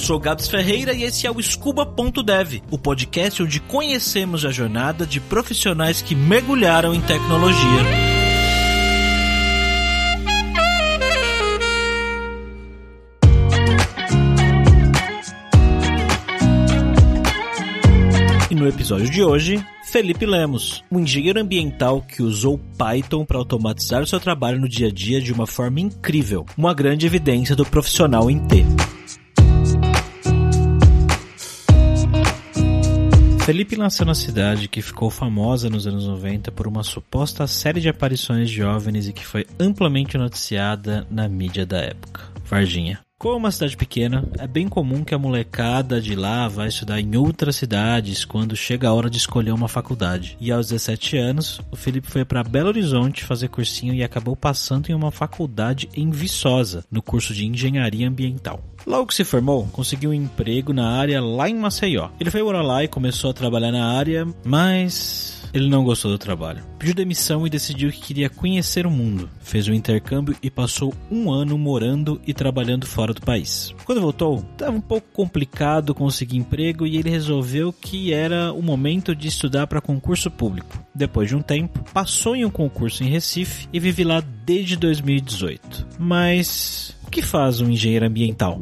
sou Gabs Ferreira e esse é o Scuba.dev, o podcast onde conhecemos a jornada de profissionais que mergulharam em tecnologia. E no episódio de hoje, Felipe Lemos, um engenheiro ambiental que usou Python para automatizar seu trabalho no dia a dia de uma forma incrível, uma grande evidência do profissional em T. Felipe nasceu na cidade que ficou famosa nos anos 90 por uma suposta série de aparições de OVNIs e que foi amplamente noticiada na mídia da época. Varginha. Como é uma cidade pequena, é bem comum que a molecada de lá vá estudar em outras cidades quando chega a hora de escolher uma faculdade. E aos 17 anos, o Felipe foi para Belo Horizonte fazer cursinho e acabou passando em uma faculdade em Viçosa, no curso de Engenharia Ambiental. Logo que se formou, conseguiu um emprego na área lá em Maceió. Ele foi morar lá e começou a trabalhar na área, mas ele não gostou do trabalho. Pediu demissão e decidiu que queria conhecer o mundo. Fez um intercâmbio e passou um ano morando e trabalhando fora do país. Quando voltou, estava um pouco complicado conseguir emprego e ele resolveu que era o momento de estudar para concurso público. Depois de um tempo, passou em um concurso em Recife e vive lá desde 2018. Mas o que faz um engenheiro ambiental?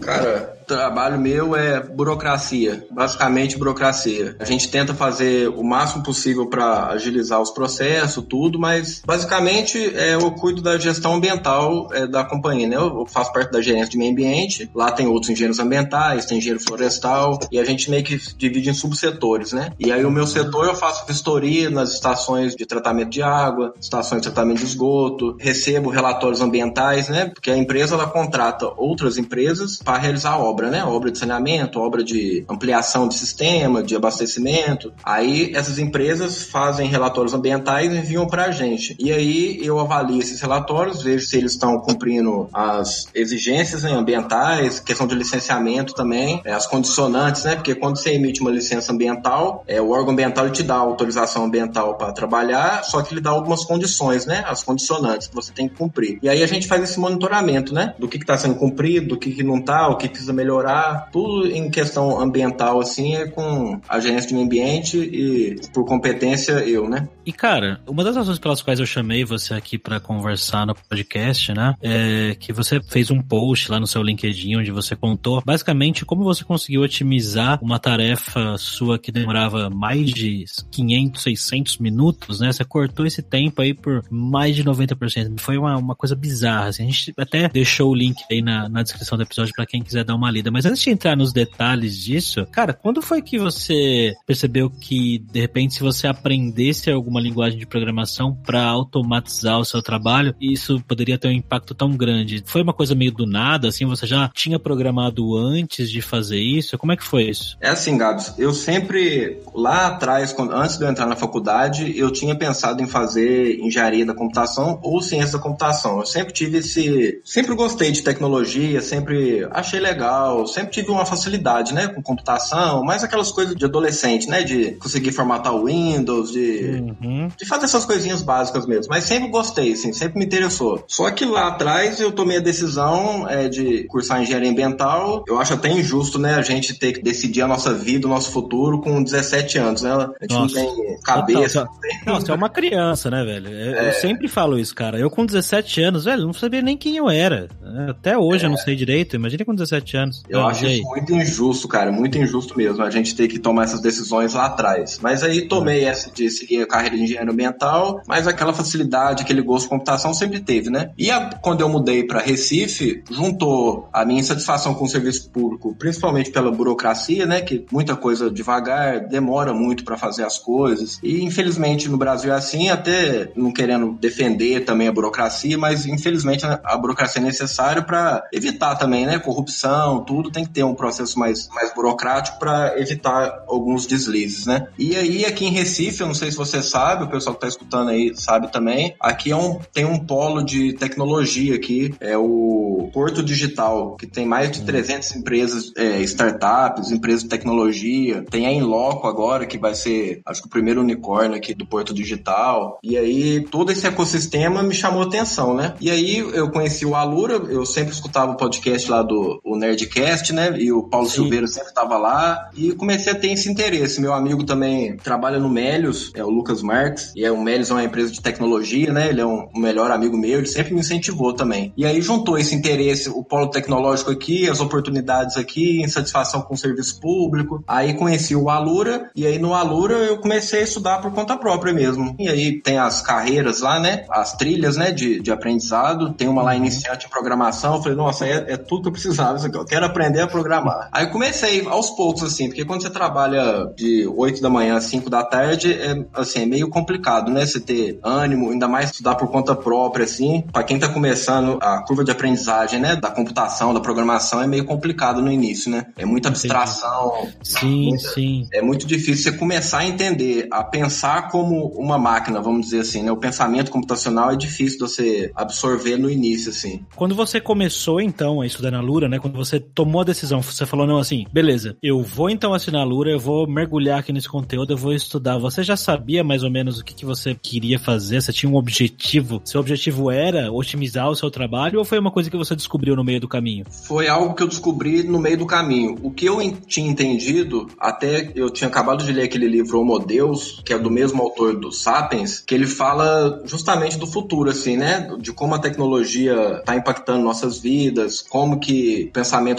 Cara, trabalho meu é burocracia, basicamente burocracia. A gente tenta fazer o máximo possível para agilizar os processos, tudo, mas basicamente é, eu cuido da gestão ambiental é, da companhia, né? Eu faço parte da gerência de meio ambiente, lá tem outros engenheiros ambientais, tem engenheiro florestal, e a gente meio que divide em subsetores, né? E aí o meu setor eu faço vistoria nas estações de tratamento de água, estações de tratamento de esgoto, recebo relatórios ambientais, né? Porque a empresa ela contrata outras empresas para realizar a obra obra, né? Obra de saneamento, obra de ampliação de sistema, de abastecimento. Aí essas empresas fazem relatórios ambientais e enviam para a gente. E aí eu avalio esses relatórios, vejo se eles estão cumprindo as exigências né, ambientais, questão de licenciamento também, é, as condicionantes, né? Porque quando você emite uma licença ambiental, é, o órgão ambiental te dá autorização ambiental para trabalhar, só que ele dá algumas condições, né? As condicionantes que você tem que cumprir. E aí a gente faz esse monitoramento, né? Do que está sendo cumprido, do que, que não está, o que precisa melhorar melhorar tudo em questão ambiental, assim, é com a gerência de meio ambiente e, por competência, eu, né? E, cara, uma das razões pelas quais eu chamei você aqui para conversar no podcast, né, é que você fez um post lá no seu LinkedIn onde você contou basicamente como você conseguiu otimizar uma tarefa sua que demorava mais de 500, 600 minutos, né? Você cortou esse tempo aí por mais de 90%. Foi uma, uma coisa bizarra, assim. A gente até deixou o link aí na, na descrição do episódio para quem quiser dar uma lida. Mas antes de entrar nos detalhes disso, cara, quando foi que você percebeu que, de repente, se você aprendesse alguma linguagem de programação para automatizar o seu trabalho, isso poderia ter um impacto tão grande? Foi uma coisa meio do nada, assim? Você já tinha programado antes de fazer isso? Como é que foi isso? É assim, Gabs, eu sempre, lá atrás, quando, antes de eu entrar na faculdade, eu tinha pensado em fazer engenharia da computação ou ciência da computação. Eu sempre tive esse. Sempre gostei de tecnologia, sempre achei legal tal. Sempre tive uma facilidade, né, com computação, mais aquelas coisas de adolescente, né, de conseguir formatar o Windows, de, uhum. de fazer essas coisinhas básicas mesmo. Mas sempre gostei, assim, sempre me interessou. Só que lá atrás eu tomei a decisão é, de cursar engenharia ambiental. Eu acho até injusto, né, a gente ter que decidir a nossa vida, o nosso futuro com 17 anos, né? A gente Nossa. não tem cabeça. Não, você é uma criança, né, velho? Eu, é... eu, sempre falo isso, cara. Eu com 17 anos, velho, não sabia nem quem eu era. Até hoje é... eu não sei direito. Imagina com 17 anos. Eu ah, acho isso muito injusto, cara, muito injusto mesmo, a gente ter que tomar essas decisões lá atrás. Mas aí tomei essa de seguir a carreira de engenheiro ambiental, mas aquela facilidade, aquele gosto de computação sempre teve, né? E a, quando eu mudei para Recife, juntou a minha insatisfação com o serviço público, principalmente pela burocracia, né, que muita coisa devagar, demora muito para fazer as coisas. E infelizmente no Brasil é assim, até não querendo defender também a burocracia, mas infelizmente a burocracia é necessária para evitar também, né, corrupção, tudo, tem que ter um processo mais, mais burocrático para evitar alguns deslizes, né? E aí, aqui em Recife, eu não sei se você sabe, o pessoal que tá escutando aí sabe também, aqui é um, tem um polo de tecnologia aqui, é o Porto Digital, que tem mais de 300 empresas, é, startups, empresas de tecnologia, tem a Inloco agora, que vai ser, acho que o primeiro unicórnio aqui do Porto Digital, e aí todo esse ecossistema me chamou atenção, né? E aí eu conheci o Alura, eu sempre escutava o podcast lá do o Nerdcast, né? E o Paulo Sim. Silveira sempre estava lá, e comecei a ter esse interesse. Meu amigo também trabalha no Melios, é o Lucas Marques, e é o Melios é uma empresa de tecnologia, né? Ele é um, um melhor amigo meu, ele sempre me incentivou também. E aí juntou esse interesse, o polo tecnológico aqui, as oportunidades aqui, insatisfação com o serviço público. Aí conheci o Alura, e aí no Alura eu comecei a estudar por conta própria mesmo. E aí tem as carreiras lá, né? As trilhas, né? De, de aprendizado. Tem uma lá uhum. iniciante em programação. Eu falei, nossa, é, é tudo que eu precisava. Isso aqui. Eu quero aprender a programar. Aí comecei aos poucos, assim, porque quando você trabalha de 8 da manhã às 5 da tarde, é, assim, é meio complicado, né? Você ter ânimo, ainda mais estudar por conta própria, assim. Para quem tá começando, a curva de aprendizagem, né? Da computação, da programação é meio complicado no início, né? É muita abstração. Sim, muita, sim. É muito difícil você começar a entender, a pensar como uma máquina, vamos dizer assim, né? O pensamento computacional é difícil de você absorver no início, assim. Quando você começou, então, a estudar na Lura, né? Quando você tomou a decisão, você falou, não, assim, beleza, eu vou então assinar a Lura, eu vou mergulhar aqui nesse conteúdo, eu vou estudar. Você já sabia mais ou menos o que, que você queria fazer? Você tinha um objetivo? Seu objetivo era otimizar o seu trabalho ou foi uma coisa que você descobriu no meio do caminho? Foi algo que eu descobri no meio do caminho. O que eu tinha entendido, até eu tinha acabado de ler aquele livro Homo Deus, que é do mesmo autor do Sapiens, que ele fala justamente do futuro, assim, né? De como a tecnologia está impactando nossas vidas, como que o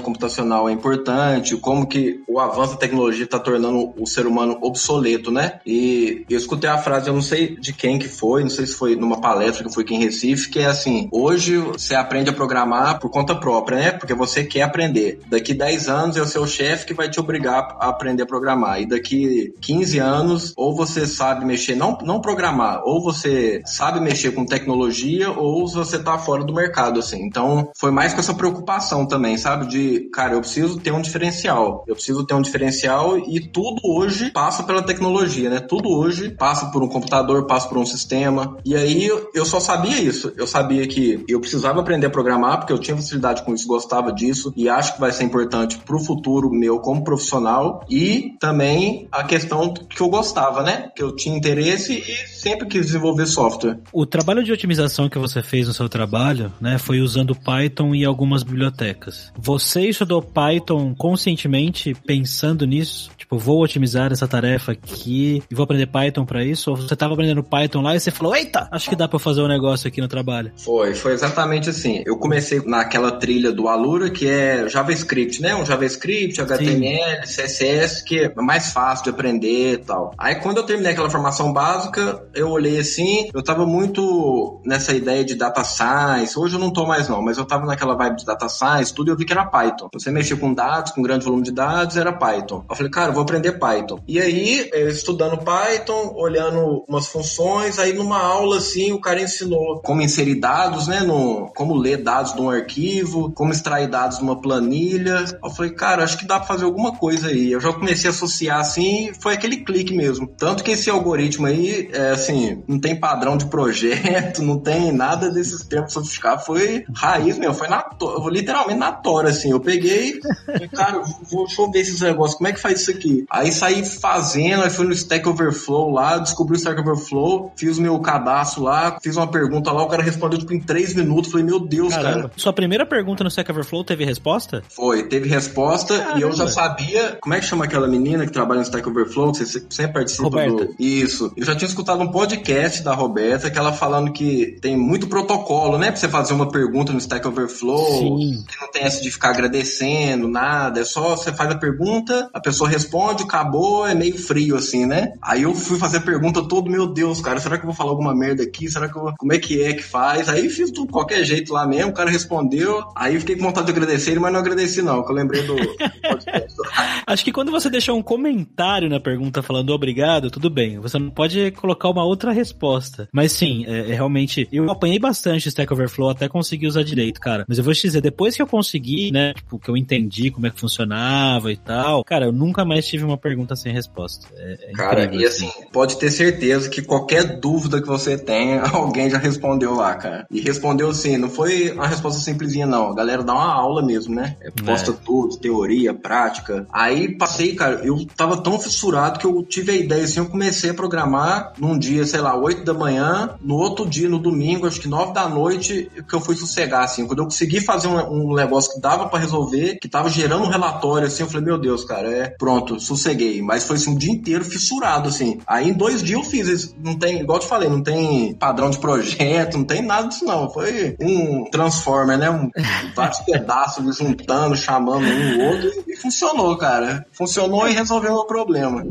computacional é importante, como que o avanço da tecnologia está tornando o ser humano obsoleto, né? E eu escutei a frase, eu não sei de quem que foi, não sei se foi numa palestra que foi aqui em Recife, que é assim, hoje você aprende a programar por conta própria, né? Porque você quer aprender. Daqui 10 anos é o seu chefe que vai te obrigar a aprender a programar. E daqui 15 anos, ou você sabe mexer, não, não programar, ou você sabe mexer com tecnologia, ou você tá fora do mercado, assim. Então, foi mais com essa preocupação também, sabe? De, cara, eu preciso ter um diferencial. Eu preciso ter um diferencial e tudo hoje passa pela tecnologia, né? Tudo hoje passa por um computador, passa por um sistema. E aí eu só sabia isso. Eu sabia que eu precisava aprender a programar, porque eu tinha facilidade com isso, gostava disso e acho que vai ser importante pro futuro meu como profissional. E também a questão que eu gostava, né? Que eu tinha interesse e sempre quis desenvolver software. O trabalho de otimização que você fez no seu trabalho, né, foi usando Python e algumas bibliotecas. Você estudou Python conscientemente pensando nisso? Tipo, vou otimizar essa tarefa aqui e vou aprender Python para isso? Ou você estava aprendendo Python lá e você falou, eita, acho que dá para fazer um negócio aqui no trabalho? Foi, foi exatamente assim. Eu comecei naquela trilha do Alura que é JavaScript, né? Um JavaScript, HTML, Sim. CSS, que é mais fácil de aprender e tal. Aí quando eu terminei aquela formação básica, eu olhei assim, eu tava muito nessa ideia de data science. Hoje eu não tô mais não, mas eu tava naquela vibe de data science, tudo, e eu vi que era Python. Você mexia com dados, com grande volume de dados, era Python. Eu falei, cara, eu vou aprender Python. E aí, estudando Python, olhando umas funções, aí numa aula assim, o cara ensinou como inserir dados, né, no, como ler dados de um arquivo, como extrair dados de uma planilha. Eu falei, cara, acho que dá pra fazer alguma coisa aí. Eu já comecei a associar assim, foi aquele clique mesmo. Tanto que esse algoritmo aí, é, assim, não tem padrão de projeto, não tem nada desses termos sofisticados. Foi raiz mesmo, foi na literalmente na tora, assim. Eu peguei, falei, cara, vou, deixa eu ver esses negócios, como é que faz isso aqui? Aí saí fazendo, aí fui no Stack Overflow lá, descobri o Stack Overflow, fiz o meu cadastro lá, fiz uma pergunta lá, o cara respondeu tipo em três minutos. Falei, meu Deus, Caramba. cara. Sua primeira pergunta no Stack Overflow teve resposta? Foi, teve resposta Caramba. e eu já sabia. Como é que chama aquela menina que trabalha no Stack Overflow, que você sempre participa Roberta. do. Isso. Eu já tinha escutado um podcast da Roberta, que ela falando que tem muito protocolo, né? Pra você fazer uma pergunta no Stack Overflow, Sim. que não tem essa de ficar agradecendo, nada. É só você faz a pergunta, a pessoa responde, acabou, é meio frio, assim, né? Aí eu fui fazer a pergunta todo, meu Deus, cara, será que eu vou falar alguma merda aqui? Será que eu vou... Como é que é que faz? Aí fiz de qualquer jeito lá mesmo, o cara respondeu, aí fiquei com vontade de agradecer ele, mas não agradeci não, que eu lembrei do. Acho que quando você deixou um comentário na pergunta falando obrigado, tudo bem. Você não pode colocar uma outra resposta. Mas sim, é, é realmente. Eu apanhei bastante Stack Overflow até conseguir usar direito, cara. Mas eu vou te dizer, depois que eu consegui, né, Tipo, que eu entendi como é que funcionava e tal. Cara, eu nunca mais tive uma pergunta sem resposta. É, é cara, e assim, assim, pode ter certeza que qualquer dúvida que você tenha, alguém já respondeu lá, cara. E respondeu sim, não foi uma resposta simplesinha, não. A galera dá uma aula mesmo, né? É, posta é. tudo, teoria, prática. Aí passei, cara, eu tava tão fissurado que eu tive a ideia assim, eu comecei a programar num dia, sei lá, 8 da manhã, no outro dia, no domingo, acho que 9 da noite, que eu fui sossegar, assim. Quando eu consegui fazer um, um negócio que dava para resolver, que tava gerando um relatório, assim, eu falei, meu Deus, cara, é pronto, sosseguei. Mas foi assim, um dia inteiro fissurado, assim. Aí em dois dias eu fiz isso. Não tem, igual eu te falei, não tem padrão de projeto, não tem nada disso, não. Foi um Transformer, né? Um, vários pedaços juntando, chamando um o outro e, e funcionou, cara. Funcionou e resolveu o problema.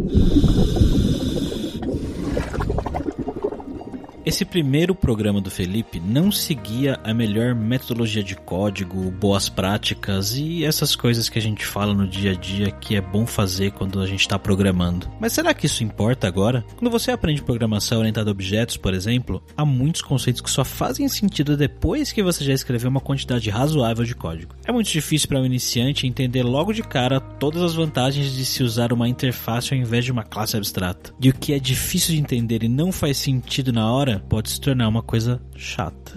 Esse primeiro programa do Felipe não seguia a melhor metodologia de código, boas práticas e essas coisas que a gente fala no dia a dia que é bom fazer quando a gente está programando. Mas será que isso importa agora? Quando você aprende programação orientada a objetos, por exemplo, há muitos conceitos que só fazem sentido depois que você já escreveu uma quantidade razoável de código. É muito difícil para um iniciante entender logo de cara todas as vantagens de se usar uma interface ao invés de uma classe abstrata. E o que é difícil de entender e não faz sentido na hora pode se tornar uma coisa chata.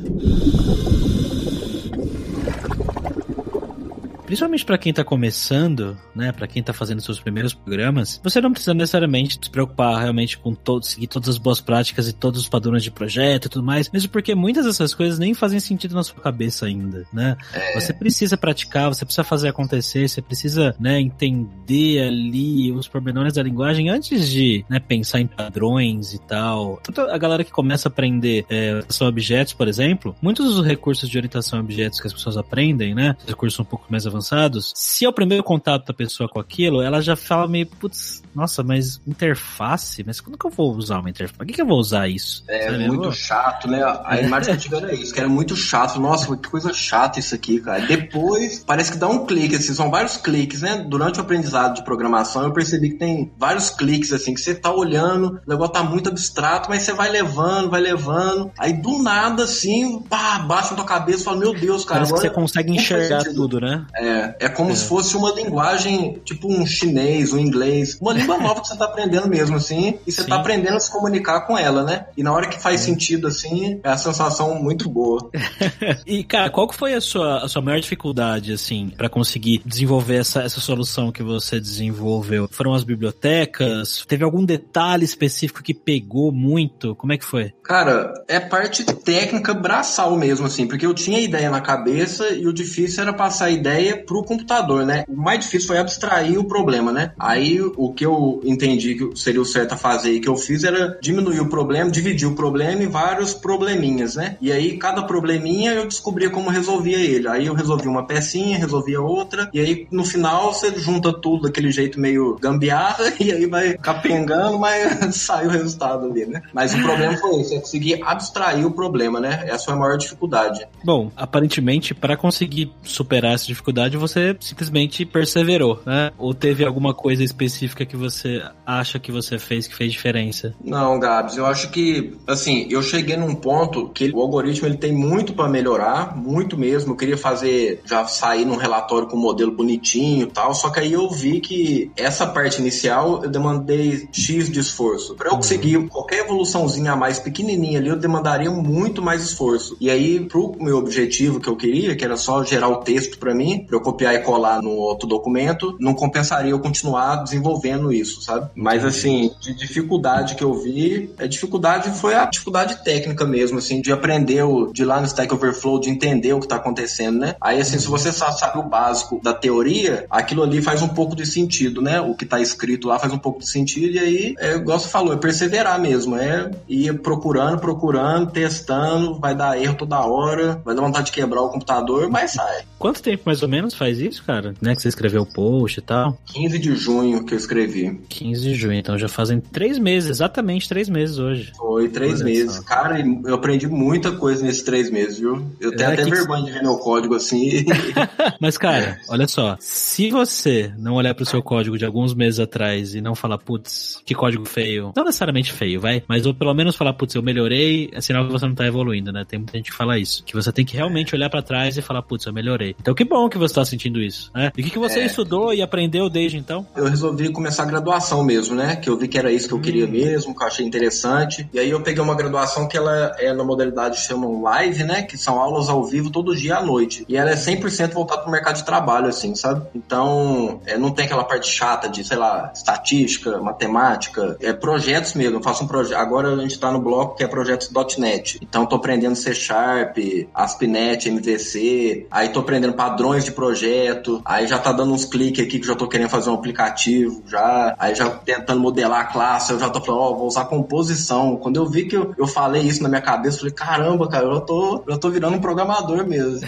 Principalmente para quem tá começando, né, para quem tá fazendo seus primeiros programas, você não precisa necessariamente se preocupar realmente com todos, seguir todas as boas práticas e todos os padrões de projeto e tudo mais, mesmo porque muitas dessas coisas nem fazem sentido na sua cabeça ainda, né? É. Você precisa praticar, você precisa fazer acontecer, você precisa, né, entender ali os pormenores da linguagem antes de, né, pensar em padrões e tal. Tanto a galera que começa a aprender é, são objetos, por exemplo, muitos dos recursos de orientação a objetos que as pessoas aprendem, né, recursos um pouco mais avançados avançados, se é o primeiro contato da pessoa com aquilo, ela já fala meio, putz, nossa, mas interface? Mas quando que eu vou usar uma interface? Por que, que eu vou usar isso? É Sabe? muito chato, né? A imagem que eu tive era isso, que era muito chato. Nossa, que coisa chata isso aqui, cara. Depois, parece que dá um clique, assim, são vários cliques, né? Durante o aprendizado de programação, eu percebi que tem vários cliques, assim, que você tá olhando, o negócio tá muito abstrato, mas você vai levando, vai levando. Aí do nada, assim, pá, baixa na tua cabeça e fala, meu Deus, cara. Parece que você consegue enxergar tudo, né? É, é, é como é. se fosse uma linguagem, tipo um chinês, um inglês, uma língua nova que você tá aprendendo mesmo, assim, e você Sim. tá aprendendo a se comunicar com ela, né? E na hora que faz é. sentido, assim, é a sensação muito boa. e, cara, qual que foi a sua, a sua maior dificuldade, assim, para conseguir desenvolver essa, essa solução que você desenvolveu? Foram as bibliotecas? Teve algum detalhe específico que pegou muito? Como é que foi? Cara, é parte técnica braçal mesmo, assim, porque eu tinha ideia na cabeça e o difícil era passar a ideia pro computador, né? O mais difícil foi abstrair o problema, né? Aí o que eu entendi que seria o certo a fazer e que eu fiz era diminuir o problema, dividir o problema em vários probleminhas, né? E aí cada probleminha eu descobria como resolvia ele. Aí eu resolvia uma pecinha, resolvia outra, e aí no final você junta tudo daquele jeito meio gambiarra e aí vai capengando, mas sai o resultado ali, né? Mas o problema foi esse, é conseguir abstrair o problema, né? Essa foi a maior dificuldade. Bom, aparentemente para conseguir superar essa dificuldade você simplesmente perseverou, né? Ou teve alguma coisa específica que você acha que você fez que fez diferença? Não, Gabs, eu acho que, assim, eu cheguei num ponto que o algoritmo ele tem muito para melhorar, muito mesmo. Eu queria fazer, já sair num relatório com um modelo bonitinho e tal, só que aí eu vi que essa parte inicial eu demandei X de esforço. Para eu uhum. conseguir qualquer evoluçãozinha a mais pequenininha ali, eu demandaria muito mais esforço. E aí, pro meu objetivo que eu queria, que era só gerar o texto para mim, pra eu copiar e colar no outro documento, não compensaria eu continuar desenvolvendo isso, sabe? Mas assim, de dificuldade que eu vi, a dificuldade foi a dificuldade técnica mesmo, assim, de aprender, o, de ir lá no Stack Overflow, de entender o que tá acontecendo, né? Aí assim, se você só sabe o básico da teoria, aquilo ali faz um pouco de sentido, né? O que tá escrito lá faz um pouco de sentido e aí, é, igual você falou, é perseverar mesmo, é ir procurando, procurando, testando, vai dar erro toda hora, vai dar vontade de quebrar o computador, mas sai. Quanto tempo mais ou menos faz isso, cara? Né, que você escreveu o post e tal? 15 de junho que eu escrevi. 15 de junho, então já fazem três meses, exatamente três meses hoje. Foi três Olha meses. Só. Cara, eu aprendi muita coisa nesses três meses, viu? Eu tenho é, até que... vergonha de ver meu código assim. Mas, cara, olha só. Se você não olhar pro seu código de alguns meses atrás e não falar, putz, que código feio. Não necessariamente feio, vai. Mas ou pelo menos falar, putz, eu melhorei, é sinal que você não tá evoluindo, né? Tem muita gente que fala isso. Que você tem que realmente olhar para trás e falar, putz, eu melhorei. Então que bom que você tá sentindo isso, né? E o que, que você é. estudou e aprendeu desde então? Eu resolvi começar a graduação mesmo, né? Que eu vi que era isso que eu queria hum. mesmo, que eu achei interessante. E aí eu peguei uma graduação que ela é na modalidade chamam live, né? Que são aulas ao vivo todo dia à noite. E ela é 100% voltada pro mercado de trabalho, assim, sabe? Então, é, não tem aquela parte chata de, sei lá, estatística, matemática, é projetos mesmo. Eu faço um projeto. Agora a gente tá no bloco que é projetos .NET. Então, tô aprendendo C Sharp, ASP.NET, MVC. Aí tô aprendendo padrões de projeto. Aí já tá dando uns cliques aqui que já tô querendo fazer um aplicativo já. Aí já tentando modelar a classe. Eu já tô falando, ó, oh, vou usar composição. Quando eu vi que eu, eu falei isso na minha cabeça, eu falei, caramba, cara, eu tô, eu tô virando um programador mesmo.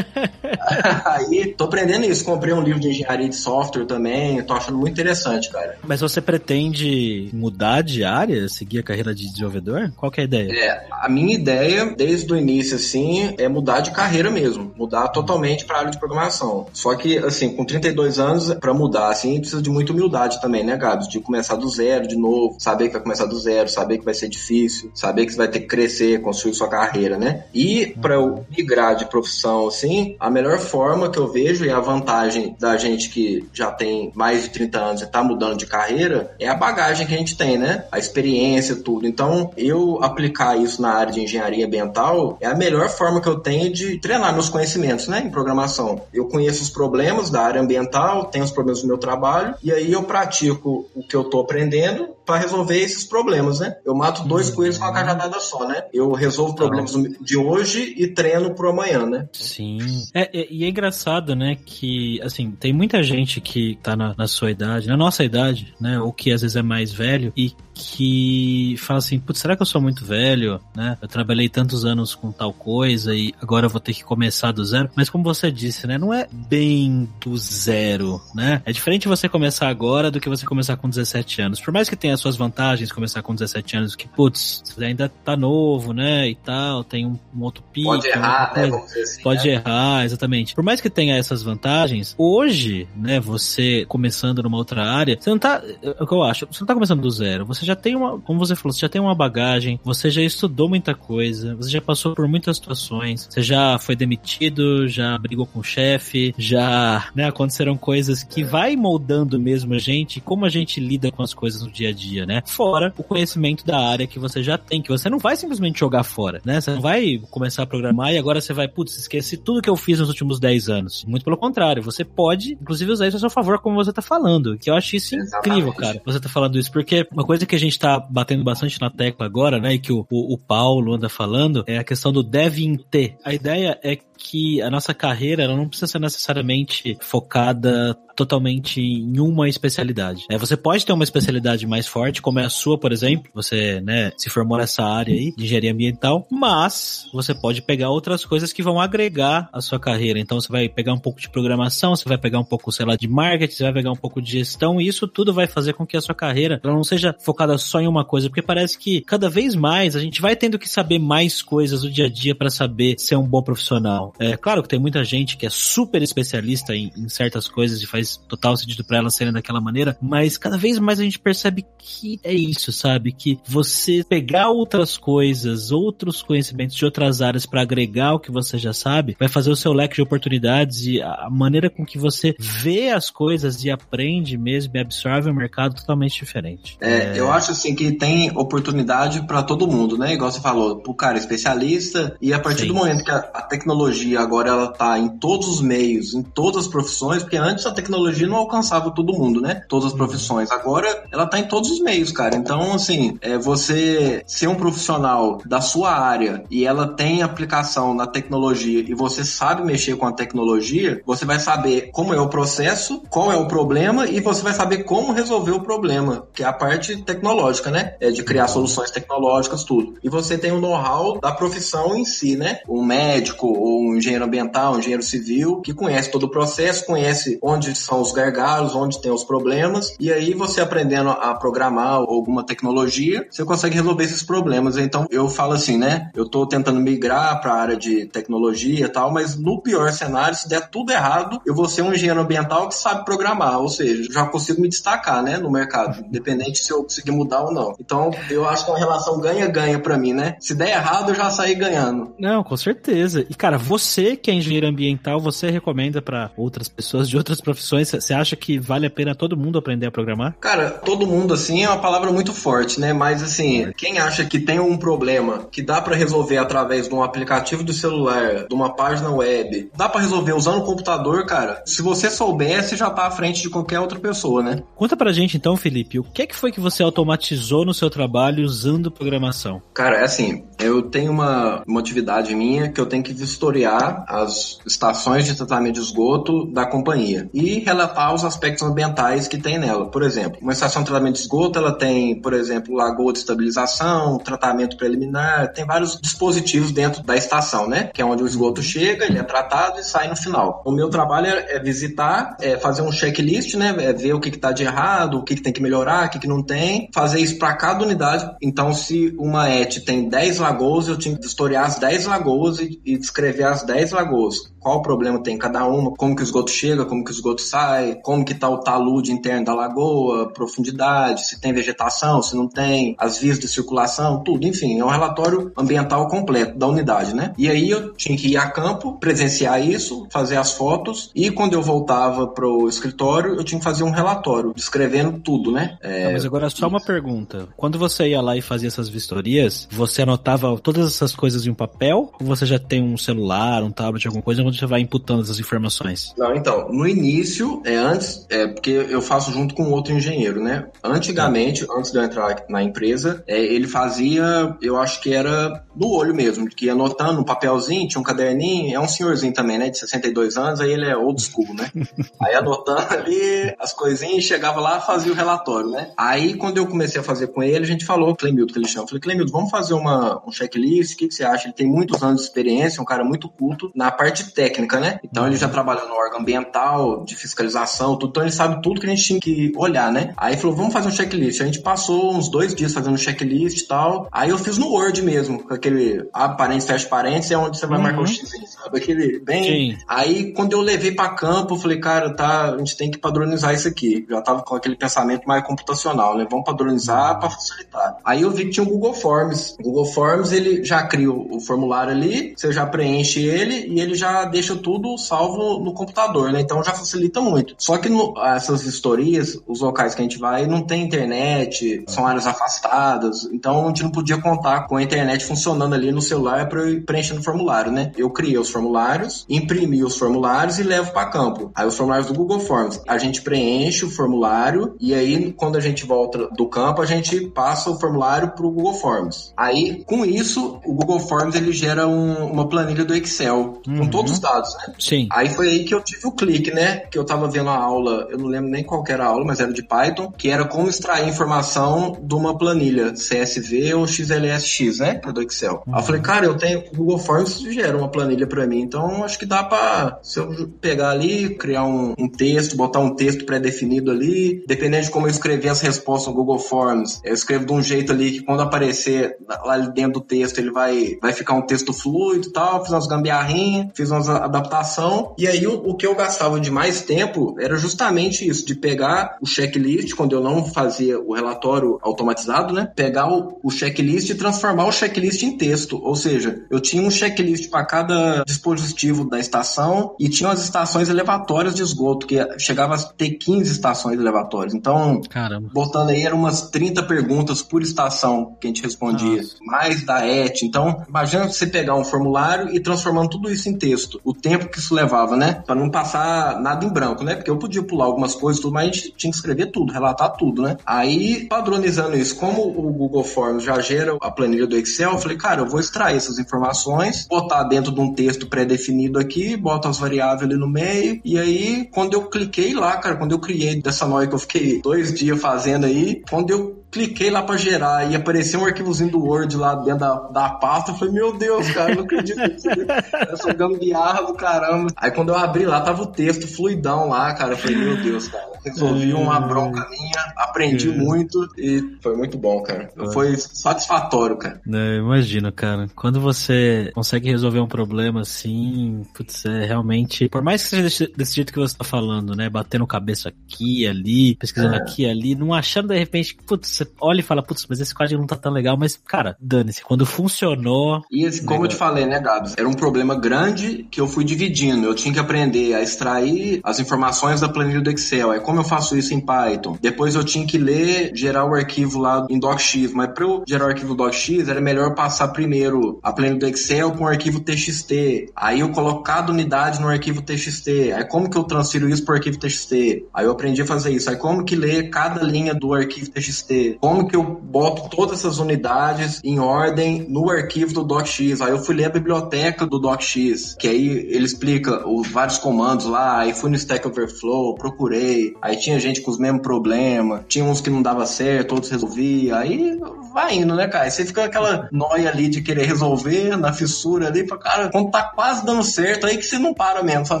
aí tô aprendendo isso. Comprei um livro de engenharia de software também. Tô achando muito interessante, cara. Mas você pretende mudar de área, seguir a carreira de desenvolvedor? Qual é a ideia? É, a minha ideia, desde o início, assim, é mudar de carreira mesmo. Mudar totalmente pra área de programação. Só que, assim, com 32 anos, para mudar, assim, precisa de muita humildade também, né, Gabs? De começar do zero, de novo, saber que vai começar do zero, saber que vai ser difícil, saber que você vai ter que crescer, construir sua carreira, né? E para eu migrar de profissão, assim, a melhor forma que eu vejo e a vantagem da gente que já tem mais de 30 anos e tá mudando de carreira é a bagagem que a gente tem, né? A experiência, tudo. Então, eu aplicar isso na área de engenharia ambiental é a melhor forma que eu tenho de treinar meus conhecimentos, né, em programação. Eu conheço os problemas da área ambiental, tenho os problemas do meu trabalho e aí eu pratico o que eu tô aprendendo para resolver esses problemas, né? Eu mato dois coelhos com uma cajadada só, né? Eu resolvo problemas de hoje e treino pro amanhã, né? Sim. É, é, e é engraçado, né, que, assim, tem muita gente que tá na, na sua idade, na nossa idade, né, ou que às vezes é mais velho e que fala assim, putz, será que eu sou muito velho, né? Eu trabalhei tantos anos com tal coisa e agora eu vou ter que começar do zero. Mas como você disse, né, não é bem do zero, né? É diferente você começar agora do que você começar com 17 anos. Por mais que tenha suas vantagens começar com 17 anos, que, putz, você ainda tá novo, né, e tal, tem um, um outro pico. Pode errar, né, vamos dizer assim. Pode né? errar, exatamente. Por mais que tenha essas vantagens, hoje, né, você começando numa outra área, você não tá, é o que eu acho, você não tá começando do zero, você já tem uma, como você falou, você já tem uma bagagem, você já estudou muita coisa, você já passou por muitas situações, você já foi demitido, já brigou com o chefe, já, né, aconteceram coisas que vai moldando mesmo a gente, como a gente lida com as coisas no dia a dia, né? Fora o conhecimento da área que você já tem, que você não vai simplesmente jogar fora, né? Você não vai começar a programar e agora você vai, putz, esqueci tudo que eu fiz nos últimos 10 anos. Muito pelo contrário, você pode, inclusive, usar isso a seu favor, como você tá falando, que eu acho isso Exatamente. incrível, cara. Você tá falando isso, porque uma coisa que a gente tá batendo bastante na tecla agora, né, e que o, o, o Paulo anda falando, é a questão do dev in T. A ideia é que a nossa carreira ela não precisa ser necessariamente focada totalmente em uma especialidade. É, você pode ter uma especialidade mais forte, como é a sua, por exemplo, você né, se formou nessa área aí de engenharia ambiental, mas você pode pegar outras coisas que vão agregar a sua carreira. Então você vai pegar um pouco de programação, você vai pegar um pouco, sei lá, de marketing, você vai pegar um pouco de gestão, e isso tudo vai fazer com que a sua carreira ela não seja focada só em uma coisa, porque parece que cada vez mais a gente vai tendo que saber mais coisas do dia a dia para saber ser um bom profissional. É claro que tem muita gente que é super especialista em, em certas coisas e faz total sentido para elas serem daquela maneira, mas cada vez mais a gente percebe que é isso, sabe? Que você pegar outras coisas, outros conhecimentos de outras áreas para agregar o que você já sabe, vai fazer o seu leque de oportunidades e a maneira com que você vê as coisas e aprende mesmo e absorve o mercado totalmente diferente. É, é... eu acho assim que tem oportunidade para todo mundo, né? Igual você falou, pro cara especialista e a partir Sim. do momento que a, a tecnologia agora ela tá em todos os meios, em todas as profissões, porque antes a tecnologia tecnologia não alcançava todo mundo, né? Todas as profissões. Agora ela tá em todos os meios, cara. Então, assim, é você ser um profissional da sua área e ela tem aplicação na tecnologia e você sabe mexer com a tecnologia, você vai saber como é o processo, qual é o problema e você vai saber como resolver o problema, que é a parte tecnológica, né? É de criar soluções tecnológicas, tudo. E você tem o know-how da profissão em si, né? Um médico ou um engenheiro ambiental, um engenheiro civil, que conhece todo o processo, conhece onde são os gargalos, onde tem os problemas, e aí você aprendendo a programar alguma tecnologia, você consegue resolver esses problemas. Então, eu falo assim, né? Eu tô tentando migrar para a área de tecnologia e tal, mas no pior cenário, se der tudo errado, eu vou ser um engenheiro ambiental que sabe programar, ou seja, já consigo me destacar, né, no mercado, independente se eu conseguir mudar ou não. Então, eu acho que é uma relação ganha-ganha para mim, né? Se der errado, eu já saí ganhando. Não, com certeza. E cara, você que é engenheiro ambiental, você recomenda para outras pessoas de outras profissões? Você acha que vale a pena todo mundo aprender a programar? Cara, todo mundo assim é uma palavra muito forte, né? Mas assim, quem acha que tem um problema que dá para resolver através de um aplicativo do celular, de uma página web, dá para resolver usando o computador, cara. Se você soubesse, já tá à frente de qualquer outra pessoa, né? Conta pra gente então, Felipe, o que é que foi que você automatizou no seu trabalho usando programação? Cara, é assim, eu tenho uma, uma atividade minha que eu tenho que vistoriar as estações de tratamento de esgoto da companhia e relatar os aspectos ambientais que tem nela. Por exemplo, uma estação de tratamento de esgoto, ela tem, por exemplo, lagoa de estabilização, tratamento preliminar, tem vários dispositivos dentro da estação, né? Que é onde o esgoto chega, ele é tratado e sai no final. O meu trabalho é, é visitar, é fazer um checklist, né? É ver o que está de errado, o que, que, tem que melhorar, o que, que não tem, fazer isso para cada unidade. Então, se uma ET tem 10 lagoas, eu tinha que historiar as 10 lagoas e, e descrever as 10 lagoas qual problema tem cada uma, como que o esgoto chega, como que o esgoto sai, como que está o talude interno da lagoa, profundidade, se tem vegetação, se não tem, as vias de circulação, tudo, enfim, é um relatório ambiental completo da unidade, né? E aí eu tinha que ir a campo, presenciar isso, fazer as fotos e quando eu voltava pro escritório, eu tinha que fazer um relatório descrevendo tudo, né? É... Não, mas agora só uma pergunta. Quando você ia lá e fazia essas vistorias, você anotava todas essas coisas em um papel ou você já tem um celular, um tablet, alguma coisa onde você vai imputando essas informações? Não, então, no início, é antes, é porque eu faço junto com outro engenheiro, né? Antigamente, antes de eu entrar na empresa, é, ele fazia, eu acho que era no olho mesmo, que ia anotando um papelzinho, tinha um caderninho, é um senhorzinho também, né, de 62 anos, aí ele é old school, né? aí anotando ali as coisinhas, chegava lá, fazia o relatório, né? Aí, quando eu comecei a fazer com ele, a gente falou, Clemildo, que ele chama, eu falei, Clemildo, vamos fazer uma, um checklist, o que, que você acha? Ele tem muitos anos de experiência, um cara muito culto na parte técnica, né? Então ele já trabalhou no órgão ambiental, de fiscalização, tudo, então ele sabe tudo que a gente tinha que olhar, né? Aí falou, vamos fazer um checklist. A gente passou uns dois dias fazendo checklist e tal. Aí eu fiz no Word mesmo, com aquele abre parênteses, fecha parênteses, é onde você vai uhum. marcar o X, sabe? Aquele bem. Sim. Aí quando eu levei para campo, eu falei, cara, tá, a gente tem que padronizar isso aqui. Já tava com aquele pensamento mais computacional, né? Vamos padronizar uhum. para facilitar. Aí eu vi que tinha o Google Forms. O Google Forms, ele já cria o formulário ali, você já preenche ele e ele já deixa tudo salvo no computador, né? Então já facilita muito. Só que no, essas historias, os locais que a gente vai, não tem internet, são áreas afastadas, então a gente não podia contar com a internet funcionando ali no celular para eu preencher no formulário, né? Eu criei os formulários, imprimi os formulários e levo para campo. Aí os formulários do Google Forms, a gente preenche o formulário e aí quando a gente volta do campo, a gente passa o formulário para o Google Forms. Aí com isso, o Google Forms ele gera um, uma planilha do Excel uhum. com todos os dados, né? Sim. Aí foi aí que eu tive o clique, né? Que eu tava vendo a aula, eu não lembro nem qual era a aula, mas era de Python, que era como extrair informação de uma planilha CSV ou XLSX, né? Do Excel. Uhum. Aí eu falei, cara, eu tenho o Google Forms gera uma planilha para mim, então acho que dá para se eu pegar ali, criar um, um texto, botar um texto pré-definido ali, dependendo de como eu escrever as respostas no Google Forms, eu escrevo de um jeito ali que quando aparecer lá dentro do texto, ele vai, vai ficar um texto fluido e tal, fiz umas gambiarrinhas, fiz umas adaptação, e aí o, o que eu gastava de mais tempo era justamente isso, de pegar o checklist, quando eu não fazia o relatório automatizado, né? Pegar o, o checklist e transformar o checklist em texto. Ou seja, eu tinha um checklist para cada dispositivo da estação e tinha as estações elevatórias de esgoto, que chegava a ter 15 estações elevatórias. Então, Caramba. botando aí, eram umas 30 perguntas por estação que a gente respondia, Nossa. mais da ET. Então, imagina você pegar um formulário e transformando tudo isso em texto. O tempo que isso levava, né? Para não passar nada em branco, né? Porque eu podia pular algumas coisas, tudo, mas a gente tinha que escrever tudo, relatar tudo, né? Aí, padronizando isso, como o Google Forms já gera a planilha do Excel, eu falei, cara, eu vou extrair essas informações, botar dentro de um texto pré-definido aqui, boto as variáveis ali no meio, e aí, quando eu cliquei lá, cara, quando eu criei dessa noia que eu fiquei dois dias fazendo aí, quando eu cliquei lá pra gerar e apareceu um arquivozinho do Word lá dentro da, da pasta. Eu falei, meu Deus, cara, não acredito nisso. Sou gambiarra do caramba. Aí quando eu abri lá, tava o texto fluidão lá, cara. Eu falei, meu Deus, cara. Resolvi uma bronca minha, aprendi muito e foi muito bom, cara. Foi satisfatório, cara. É, imagino, cara. Quando você consegue resolver um problema assim, putz, é realmente. Por mais que seja desse, desse jeito que você tá falando, né? Batendo cabeça aqui, ali, pesquisando é. aqui, ali, não achando de repente, putz, você olha e fala, putz, mas esse código não tá tão legal, mas, cara, dane-se. Quando funcionou. E esse, como eu te falei, né, Gabs? Era um problema grande que eu fui dividindo. Eu tinha que aprender a extrair as informações da planilha do Excel. Aí, como eu faço isso em Python? Depois eu tinha que ler, gerar o arquivo lá em DocX. Mas para eu gerar o arquivo DocX, era melhor passar primeiro a planilha do Excel com o arquivo TXT. Aí eu colocar cada unidade no arquivo TXT. Aí como que eu transfiro isso para o arquivo TXT? Aí eu aprendi a fazer isso. Aí como que ler cada linha do arquivo TXT? Como que eu boto todas essas unidades em ordem no arquivo do DocX? Aí eu fui ler a biblioteca do DocX, que aí ele explica os vários comandos lá. Aí fui no Stack Overflow, procurei. Aí tinha gente com os mesmos problemas. Tinha uns que não dava certo, outros resolvia. Aí vai indo, né, cara? Aí você fica aquela noia ali de querer resolver na fissura ali, pra cara, quando tá quase dando certo, aí que você não para mesmo. Fala,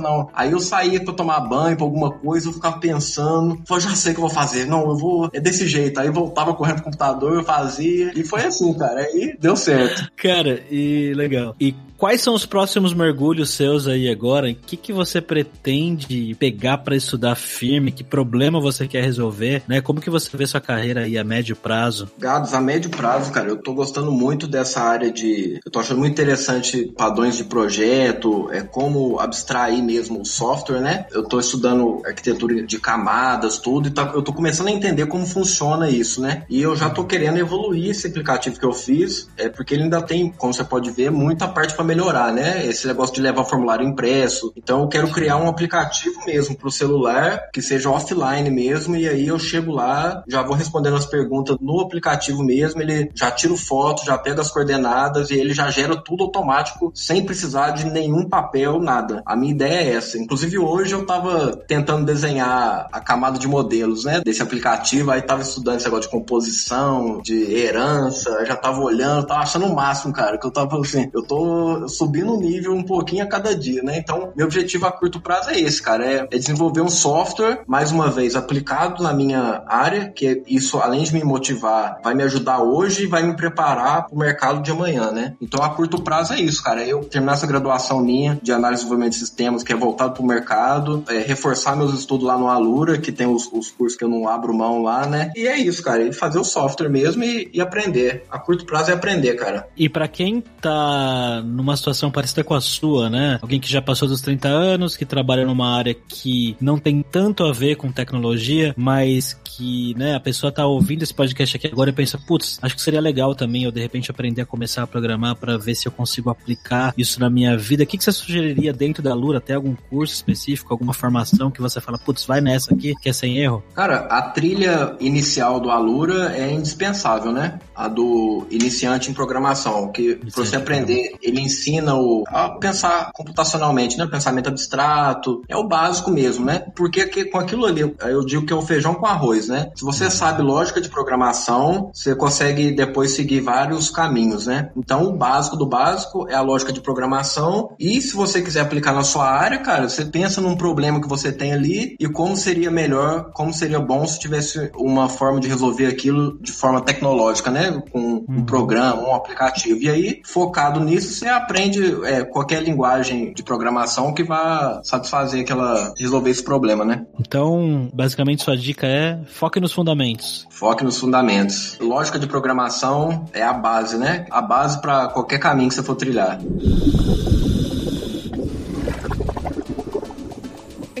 não. Aí eu saía pra tomar banho, pra alguma coisa, eu ficava pensando, falei, já sei o que eu vou fazer. Não, eu vou. É desse jeito. Aí voltava correndo pro computador, eu fazia. E foi assim, cara. Aí deu certo. Cara, e legal. E Quais são os próximos mergulhos seus aí agora? O que, que você pretende pegar para estudar firme? Que problema você quer resolver? Né? Como que você vê sua carreira aí a médio prazo? Gados, a médio prazo, cara, eu tô gostando muito dessa área de. Eu tô achando muito interessante padrões de projeto, é como abstrair mesmo o software, né? Eu tô estudando arquitetura de camadas, tudo, e tá, eu tô começando a entender como funciona isso, né? E eu já tô querendo evoluir esse aplicativo que eu fiz, é porque ele ainda tem, como você pode ver, muita parte para melhorar, né? Esse negócio de levar formulário impresso. Então eu quero criar um aplicativo mesmo para o celular que seja offline mesmo e aí eu chego lá, já vou respondendo as perguntas no aplicativo mesmo, ele já tira foto, já pega as coordenadas e ele já gera tudo automático sem precisar de nenhum papel, nada. A minha ideia é essa. Inclusive hoje eu estava tentando desenhar a camada de modelos, né, desse aplicativo, aí estava estudando esse negócio de composição, de herança, já estava olhando, tava achando o máximo, cara, que eu tava assim, eu tô subindo o nível um pouquinho a cada dia, né? Então, meu objetivo a curto prazo é esse, cara, é, é desenvolver um software, mais uma vez, aplicado na minha área, que isso, além de me motivar, vai me ajudar hoje e vai me preparar para o mercado de amanhã, né? Então, a curto prazo é isso, cara, eu terminar essa graduação minha de análise e desenvolvimento de sistemas, que é voltado para o mercado, é, reforçar meus estudos lá no Alura, que tem os, os, cursos que eu não abro mão lá, né? E é isso, cara, e fazer o software mesmo e, e aprender. A curto prazo é aprender, cara. E para quem tá numa uma situação parecida com a sua, né? Alguém que já passou dos 30 anos, que trabalha numa área que não tem tanto a ver com tecnologia, mas que, né, a pessoa tá ouvindo esse podcast aqui agora e pensa, putz, acho que seria legal também eu de repente aprender a começar a programar para ver se eu consigo aplicar isso na minha vida. O que, que você sugeriria dentro da Lura? Tem algum curso específico, alguma formação que você fala, putz, vai nessa aqui, que é sem erro? Cara, a trilha inicial do Alura é indispensável, né? A do iniciante em programação, que para você aprender, ele ensina o, a pensar computacionalmente, né? Pensamento abstrato, é o básico mesmo, né? Porque que, com aquilo ali, eu digo que é o feijão com arroz, né? Se você sabe lógica de programação, você consegue depois seguir vários caminhos, né? Então, o básico do básico é a lógica de programação e se você quiser aplicar na sua área, cara, você pensa num problema que você tem ali e como seria melhor, como seria bom se tivesse uma forma de resolver aquilo de forma tecnológica, né? Com um programa, um aplicativo. E aí, focado nisso, você aprende é, qualquer linguagem de programação que vá satisfazer aquela. resolver esse problema, né? Então, basicamente, sua dica é foque nos fundamentos. Foque nos fundamentos. Lógica de programação é a base, né? A base para qualquer caminho que você for trilhar.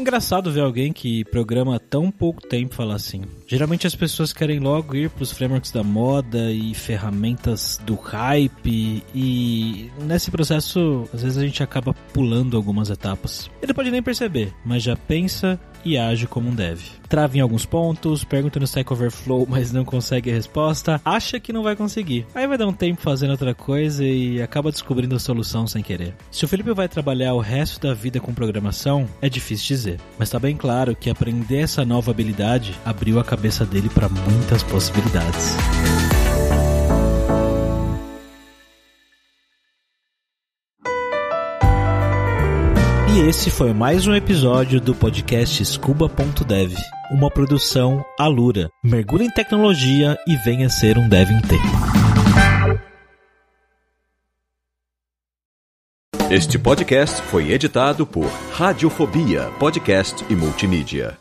Engraçado ver alguém que programa tão pouco tempo falar assim. Geralmente as pessoas querem logo ir para os frameworks da moda e ferramentas do hype e nesse processo às vezes a gente acaba pulando algumas etapas. Ele pode nem perceber, mas já pensa e age como um dev. Trava em alguns pontos, pergunta no Stack Overflow, mas não consegue a resposta, acha que não vai conseguir. Aí vai dar um tempo fazendo outra coisa e acaba descobrindo a solução sem querer. Se o Felipe vai trabalhar o resto da vida com programação, é difícil dizer, mas tá bem claro que aprender essa nova habilidade abriu a cabeça dele para muitas possibilidades. E esse foi mais um episódio do podcast Scuba.dev, uma produção Alura. Mergulhe em tecnologia e venha ser um dev em tempo. Este podcast foi editado por Radiofobia, podcast e multimídia.